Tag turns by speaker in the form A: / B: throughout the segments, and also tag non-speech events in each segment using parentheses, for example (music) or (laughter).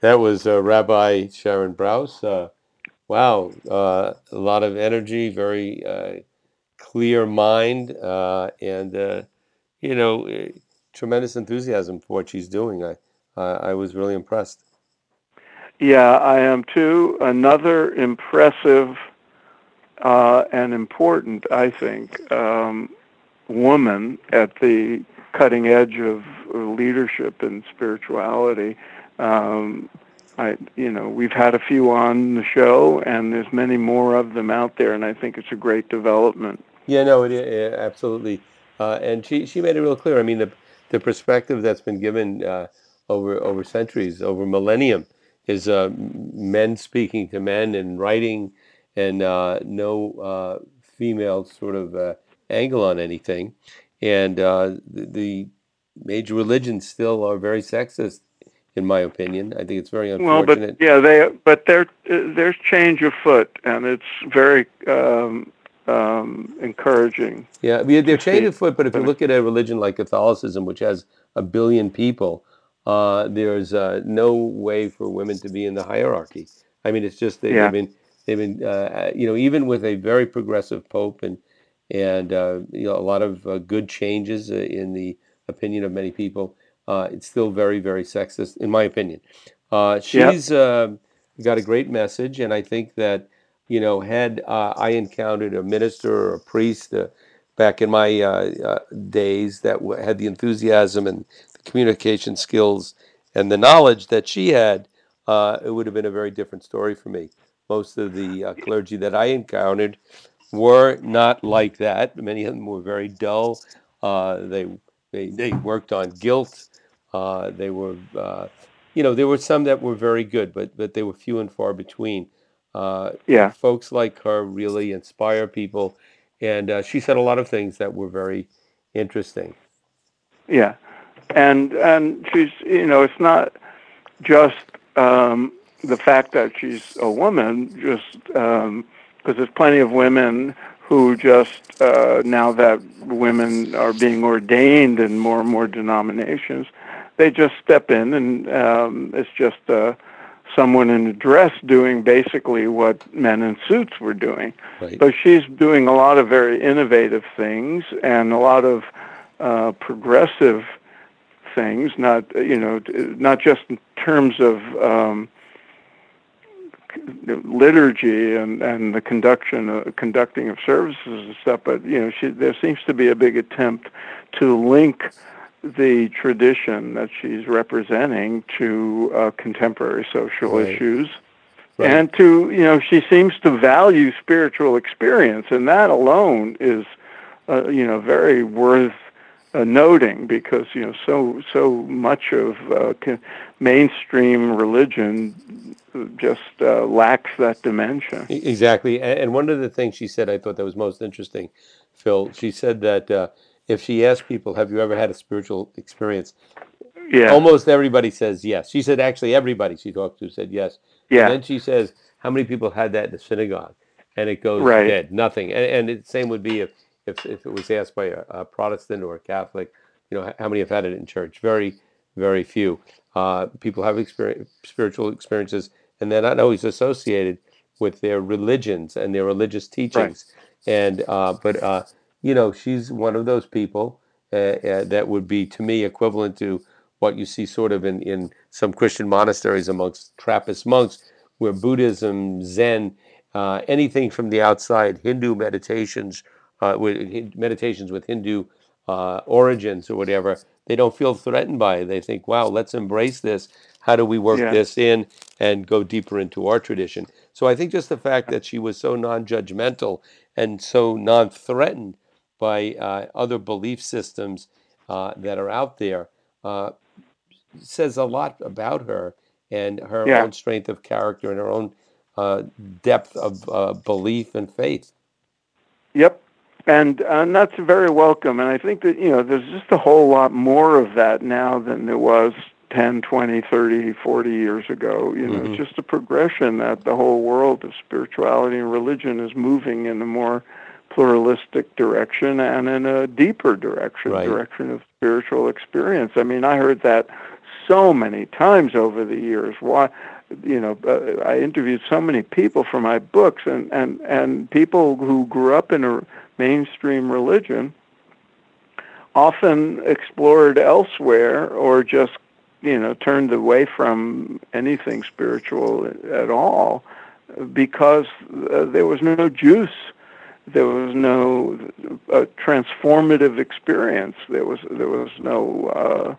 A: That was uh, Rabbi Sharon Brous. Uh, wow, uh, a lot of energy, very uh, clear mind, uh, and uh, you know, eh, tremendous enthusiasm for what she's doing. I I was really impressed.
B: Yeah, I am too. Another impressive uh, and important, I think, um, woman at the cutting edge of leadership and spirituality. Um, I, you know, we've had a few on the show, and there's many more of them out there, and I think it's a great development.
A: Yeah, no, it, it absolutely, uh, and she she made it real clear. I mean, the the perspective that's been given uh, over over centuries, over millennium, is uh, men speaking to men and writing, and uh, no uh, female sort of uh, angle on anything, and the, the major religions still are very sexist in my opinion. I think it's very unfortunate.
B: Well, but yeah, they but there there's change afoot, and it's very um, um, encouraging.
A: Yeah, they're change afoot. But if you look at a religion like Catholicism, which has a billion people, uh, there's uh, no way for women to be in the hierarchy. I mean, it's just they, have been they've been uh, you know even with a very progressive pope and and uh, you know a lot of uh, good changes uh, in the opinion of many people uh, it's still very, very sexist, in my opinion. Uh, she's yep. uh, got a great message, and I think that you know, had uh, I encountered a minister or a priest uh, back in my uh, days that w- had the enthusiasm and the communication skills and the knowledge that she had, it would have been a very different story for me. Most of the clergy that I encountered were not like that. Many of them were very dull. they they, they worked on guilt. Uh, they were, uh, you know, there were some that were very good, but but they were few and far between. Uh,
B: yeah,
A: folks like her really inspire people, and uh, she said a lot of things that were very interesting.
B: Yeah, and and she's, you know, it's not just um, the fact that she's a woman, just because um, there's plenty of women who just uh, now that women are being ordained in more and more denominations, they just step in and um, it's just uh, someone in a dress doing basically what men in suits were doing. Right. So she's doing a lot of very innovative things and a lot of uh, progressive things. Not you know not just in terms of um, liturgy and and the conduction uh, conducting of services and stuff, but you know she, there seems to be a big attempt to link the tradition that she's representing to uh, contemporary social right. issues. Right. And to, you know, she seems to value spiritual experience, and that alone is, uh, you know, very worth uh, noting because, you know, so so much of uh, mainstream religion just uh, lacks that dimension.
A: Exactly. And one of the things she said I thought that was most interesting, Phil, she said that uh, if she asked people, "Have you ever had a spiritual experience?"
B: Yeah.
A: Almost everybody says yes. She said actually everybody she talked to said yes.
B: Yeah.
A: And then she says, "How many people had that in the synagogue?" And it goes
B: right.
A: dead, nothing. And, and the same would be if, if if it was asked by a, a, Protestant or a Catholic, you know, how many have had it in church? Very, very few. Uh, people have experience, spiritual experiences, and they're not always associated with their religions and their religious teachings. Right. And uh, but uh, you know, she's one of those people uh, uh, that would be, to me, equivalent to what you see sort of in, in some Christian monasteries amongst Trappist monks, where Buddhism, Zen, uh, anything from the outside, Hindu meditations, uh, with, meditations with Hindu uh, origins or whatever, they don't feel threatened by it. They think, wow, let's embrace this. How do we work yeah. this in and go deeper into our tradition? So I think just the fact that she was so non judgmental and so non threatened by uh, other belief systems uh, that are out there uh, says a lot about her and her yeah. own strength of character and her own uh, depth of uh, belief and faith.
B: Yep. And, and that's very welcome. And I think that, you know, there's just a whole lot more of that now than there was 10, 20, 30, 40 years ago. You know, mm-hmm. it's just a progression that the whole world of spirituality and religion is moving in a more pluralistic direction and in a deeper direction, right. direction of spiritual experience. I mean, I heard that so many times over the years why you know uh, I interviewed so many people for my books and and and people who grew up in a mainstream religion often explored elsewhere or just you know turned away from anything spiritual at all because uh, there was no juice there was no uh, transformative experience there was there was no uh,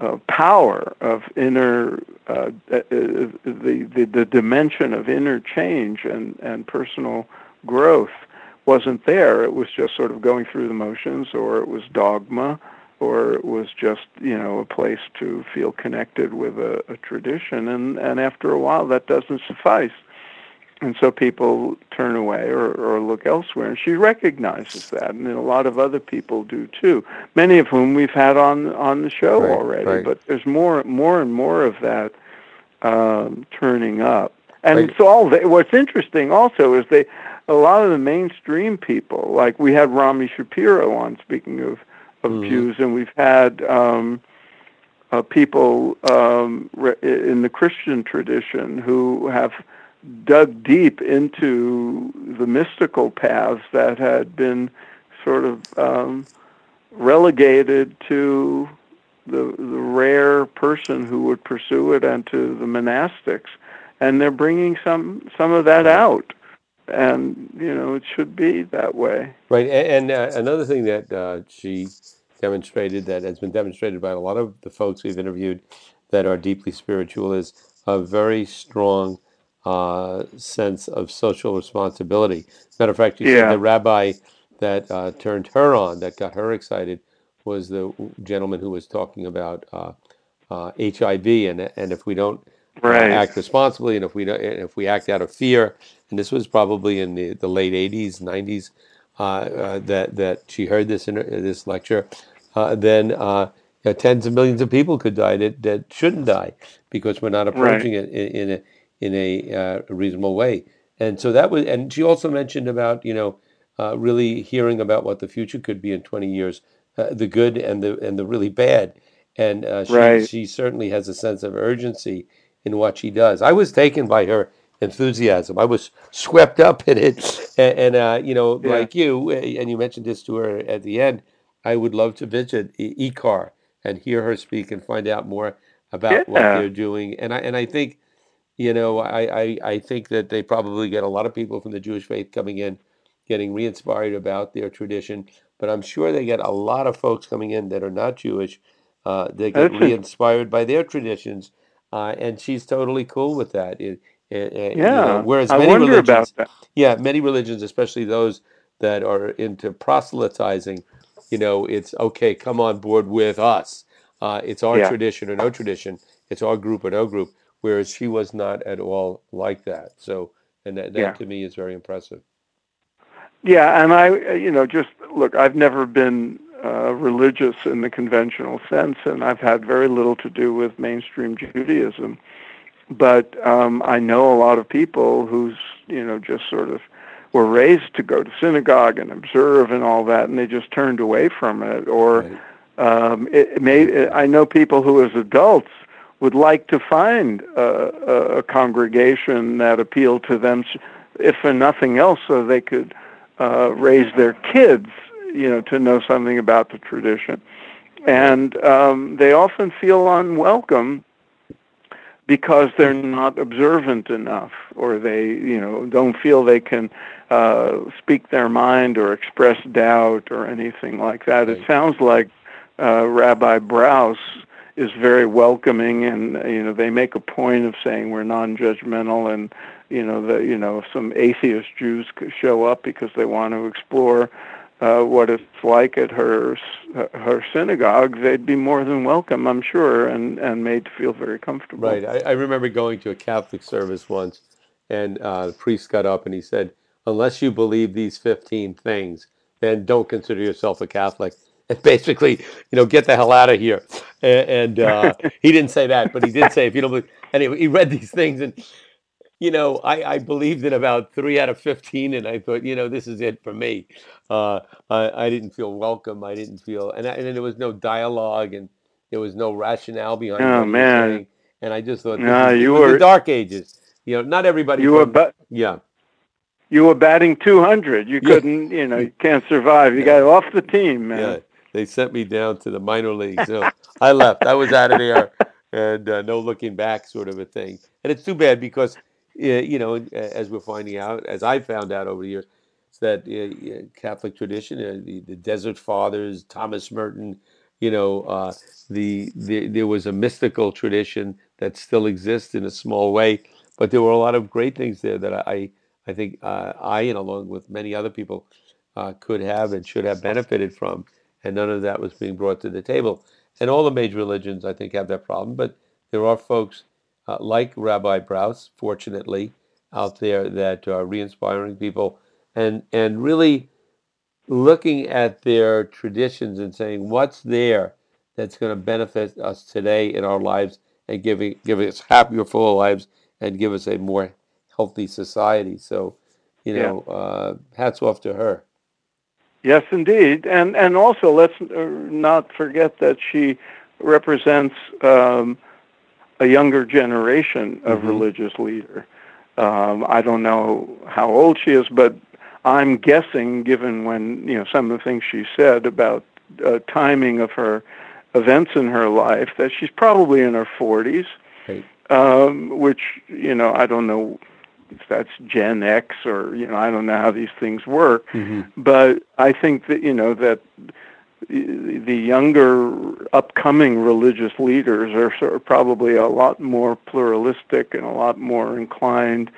B: uh, power of inner uh, uh, the, the the dimension of inner change and and personal growth wasn't there. It was just sort of going through the motions, or it was dogma, or it was just you know a place to feel connected with a, a tradition. And and after a while, that doesn't suffice, and so people turn away or, or look elsewhere. And she recognizes that, and a lot of other people do too. Many of whom we've had on on the show
A: Right,
B: already.
A: right.
B: But there's more more and more of that um, turning up. And
A: Right.
B: so all what's interesting also is they a lot of the mainstream people, like we had Rami Shapiro on, speaking of of
A: Mhm.
B: Jews, and we've had um, uh, people um, re- in the Christian tradition who have dug deep into the mystical paths that had been sort of um, relegated to the the rare person who would pursue it and to the monastics, and they're bringing some some of that out, and you know it should be that way.
A: Right, a- and uh, another thing that uh, she demonstrated that has been demonstrated by a lot of the folks we've interviewed that are deeply spiritual is a very strong uh, sense of social responsibility. Matter of fact, you said
B: Yeah.
A: the rabbi that uh, turned her on, that got her excited, was the gentleman who was talking about uh, uh, HIV, and and if we don't uh,
B: Right.
A: act responsibly, and if we don't, and if we act out of fear, and this was probably in the, the late '80s, '90s, uh, uh, that that she heard this in her, this lecture, uh, then uh, you know, tens of millions of people could die that, that shouldn't die because we're not approaching it in, in a in a uh, reasonable way. And so that was, and she also mentioned about you know uh, really hearing about what the future could be in 20 years, uh, the good and the and the really bad. And uh, she
B: Right.
A: she certainly has a sense of urgency in what she does. I was taken by her enthusiasm. I was swept up in it, and, and uh, you know,
B: Yeah.
A: like you, uh, and you mentioned this to her at the end. I would love to visit IKAR and hear her speak and find out more about what they're doing. And I and I think, you know, I, I I think that they probably get a lot of people from the Jewish faith coming in, getting re-inspired about their tradition. But I'm sure they get a lot of folks coming in that are not Jewish. Uh, they get re-inspired by their traditions, uh, and she's totally cool with that. It, it, it- you
B: Yeah.
A: know, whereas
B: I
A: many
B: wonder
A: religions,
B: about that.
A: yeah, many religions, especially those that are into proselytizing, you know, it's okay, come on board with us. Uh, it's our
B: Yeah.
A: tradition or no tradition. It's our group or no group. Whereas she was not at all like that. So, and that, that
B: Yeah.
A: to me is very impressive.
B: Yeah, and I, you know, just look, I've never been uh, religious in the conventional sense, and I've had very little to do with mainstream Judaism. But um, I know a lot of people who's, you know, just sort of were raised to go to synagogue and observe and all that, and they just turned away from it. Or
A: Right.
B: um, it, it may, I know people who, as adults, would like to find a, a, a congregation that appealed to them, if for nothing else, so they could uh, raise their kids, you know, to know something about the tradition. And um, they often feel unwelcome because they're not observant enough, or they, you know, don't feel they can uh, speak their mind or express doubt or anything like that. It sounds like uh, Rabbi Brous is very welcoming, and you know, they make a point of saying we're non-judgmental, and you know, the you know, some atheist Jews could show up because they want to explore uh, what it's like at her her synagogue, they'd be more than welcome, I'm sure, and and made to feel very comfortable.
A: Right. I, I remember going to a Catholic service once, and uh, the priest got up and he said, "Unless you believe these fifteen things, then don't consider yourself a Catholic." (laughs) Basically, you know, get the hell out of here. And, and uh, (laughs) he didn't say that, but he did say, "If you don't believe," anyway, he read these things, and you know, I, I believed in about three out of fifteen, and I thought, you know, this is it for me. Uh, I, I didn't feel welcome. I didn't feel, and, I, and there was no dialogue, and There was no rationale behind
B: Oh,
A: what he was
B: man.
A: saying, and I just thought,
B: Nah, you were-
A: the dark ages. You know, not everybody.
B: You were ba-
A: yeah,
B: you were batting 200. You couldn't, you know, you can't survive. You
A: Yeah.
B: got off the team, man.
A: They sent me down to the minor leagues. So I left. I was out of there, and uh, no looking back, sort of a thing. And it's too bad because, you know, as we're finding out, as I found out over the years, it's that Catholic tradition, uh, the, the Desert Fathers, Thomas Merton, you know, uh, the, the there was a mystical tradition that still exists in a small way, but there were a lot of great things there that I I think uh, I and along with many other people uh, could have and should have benefited from, and none of that was being brought to the table. And all the major religions, I think, have that problem. But there are folks uh, like Rabbi Brous, fortunately, out there that are re-inspiring people and and really looking at their traditions and saying what's there that's going to benefit us today in our lives and giving giving us happier, fuller lives and give us a more healthy society. So, you
B: Yeah.
A: know, uh, hats off to her.
B: Yes, indeed, and and also let's uh, not forget that she represents um, a younger generation of
A: Mhm.
B: religious leader. Um, I don't know how old she is, but I'm guessing, given when you know some of the things she said about uh, timing of her events in her life, that she's probably in her 40s,
A: Right.
B: um, which you know I don't know if that's Gen X or you know I don't know how these things work but I think that you know that the the younger upcoming religious leaders are sort of probably a lot more pluralistic and a lot more inclined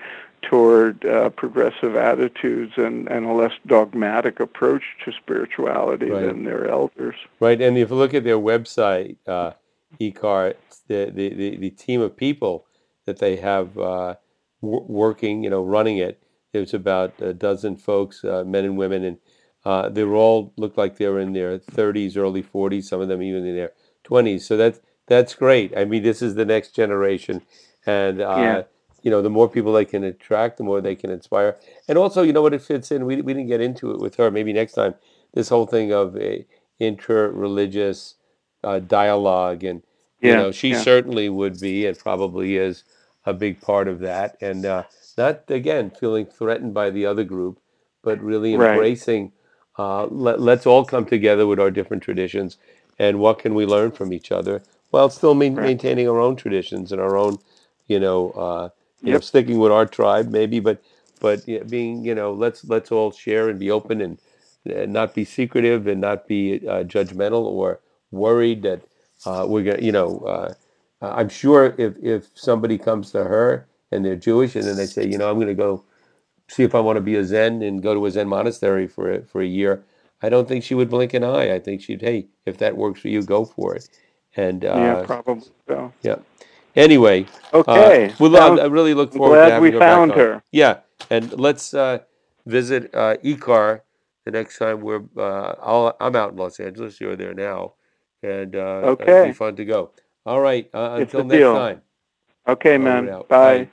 B: toward uh, progressive attitudes and, and a less dogmatic approach to spirituality
A: Right.
B: than their elders.
A: Right, and if you look at their website, uh, IKAR, the, the, the, the team of people that they have uh, w- working, you know, running it, there's about a dozen folks, uh, men and women, and uh, they were all looked like they were in their 30s, early 40s, some of them even in their 20s. So that's that's great. I mean, this is the next generation, and uh,
B: Yeah.
A: you know, the more people they can attract, the more they can inspire. And also, you know what it fits in. We we didn't get into it with her. Maybe next time. This whole thing of a inter-religious uh, dialogue, and you know, she
B: yeah.
A: certainly would be, and probably is, a big part of that. And uh, not again feeling threatened by the other group, but really
B: Right.
A: embracing. Uh, let, let's all come together with our different traditions, and what can we learn from each other, while still main,
B: Right.
A: maintaining our own traditions and our own, you know, uh, you know, sticking with our tribe maybe, but but yeah, being, you know, let's let's all share and be open and, and not be secretive and not be uh, judgmental or worried that uh, we're gonna, you know, uh, I'm sure if if somebody comes to her and they're Jewish and then they say, you know, I'm going to go see if I want to be a Zen and go to a Zen monastery for a, for a year, I don't think she would blink an eye. I think she'd, hey, if that works for you, go for it. And uh,
B: yeah, probably so.
A: yeah. Anyway,
B: Okay.
A: uh, we
B: Sounds-
A: I really look forward to
B: glad
A: having
B: we
A: her back
B: found
A: on.
B: her.
A: Yeah, and let's uh, visit uh, IKAR the next time we're. Uh, I'll, I'm out in Los Angeles. You're there now, and uh, it'll
B: Okay.
A: be fun to go. All right. Uh, until next
B: deal.
A: time.
B: Okay, man. Bye.
A: Bye.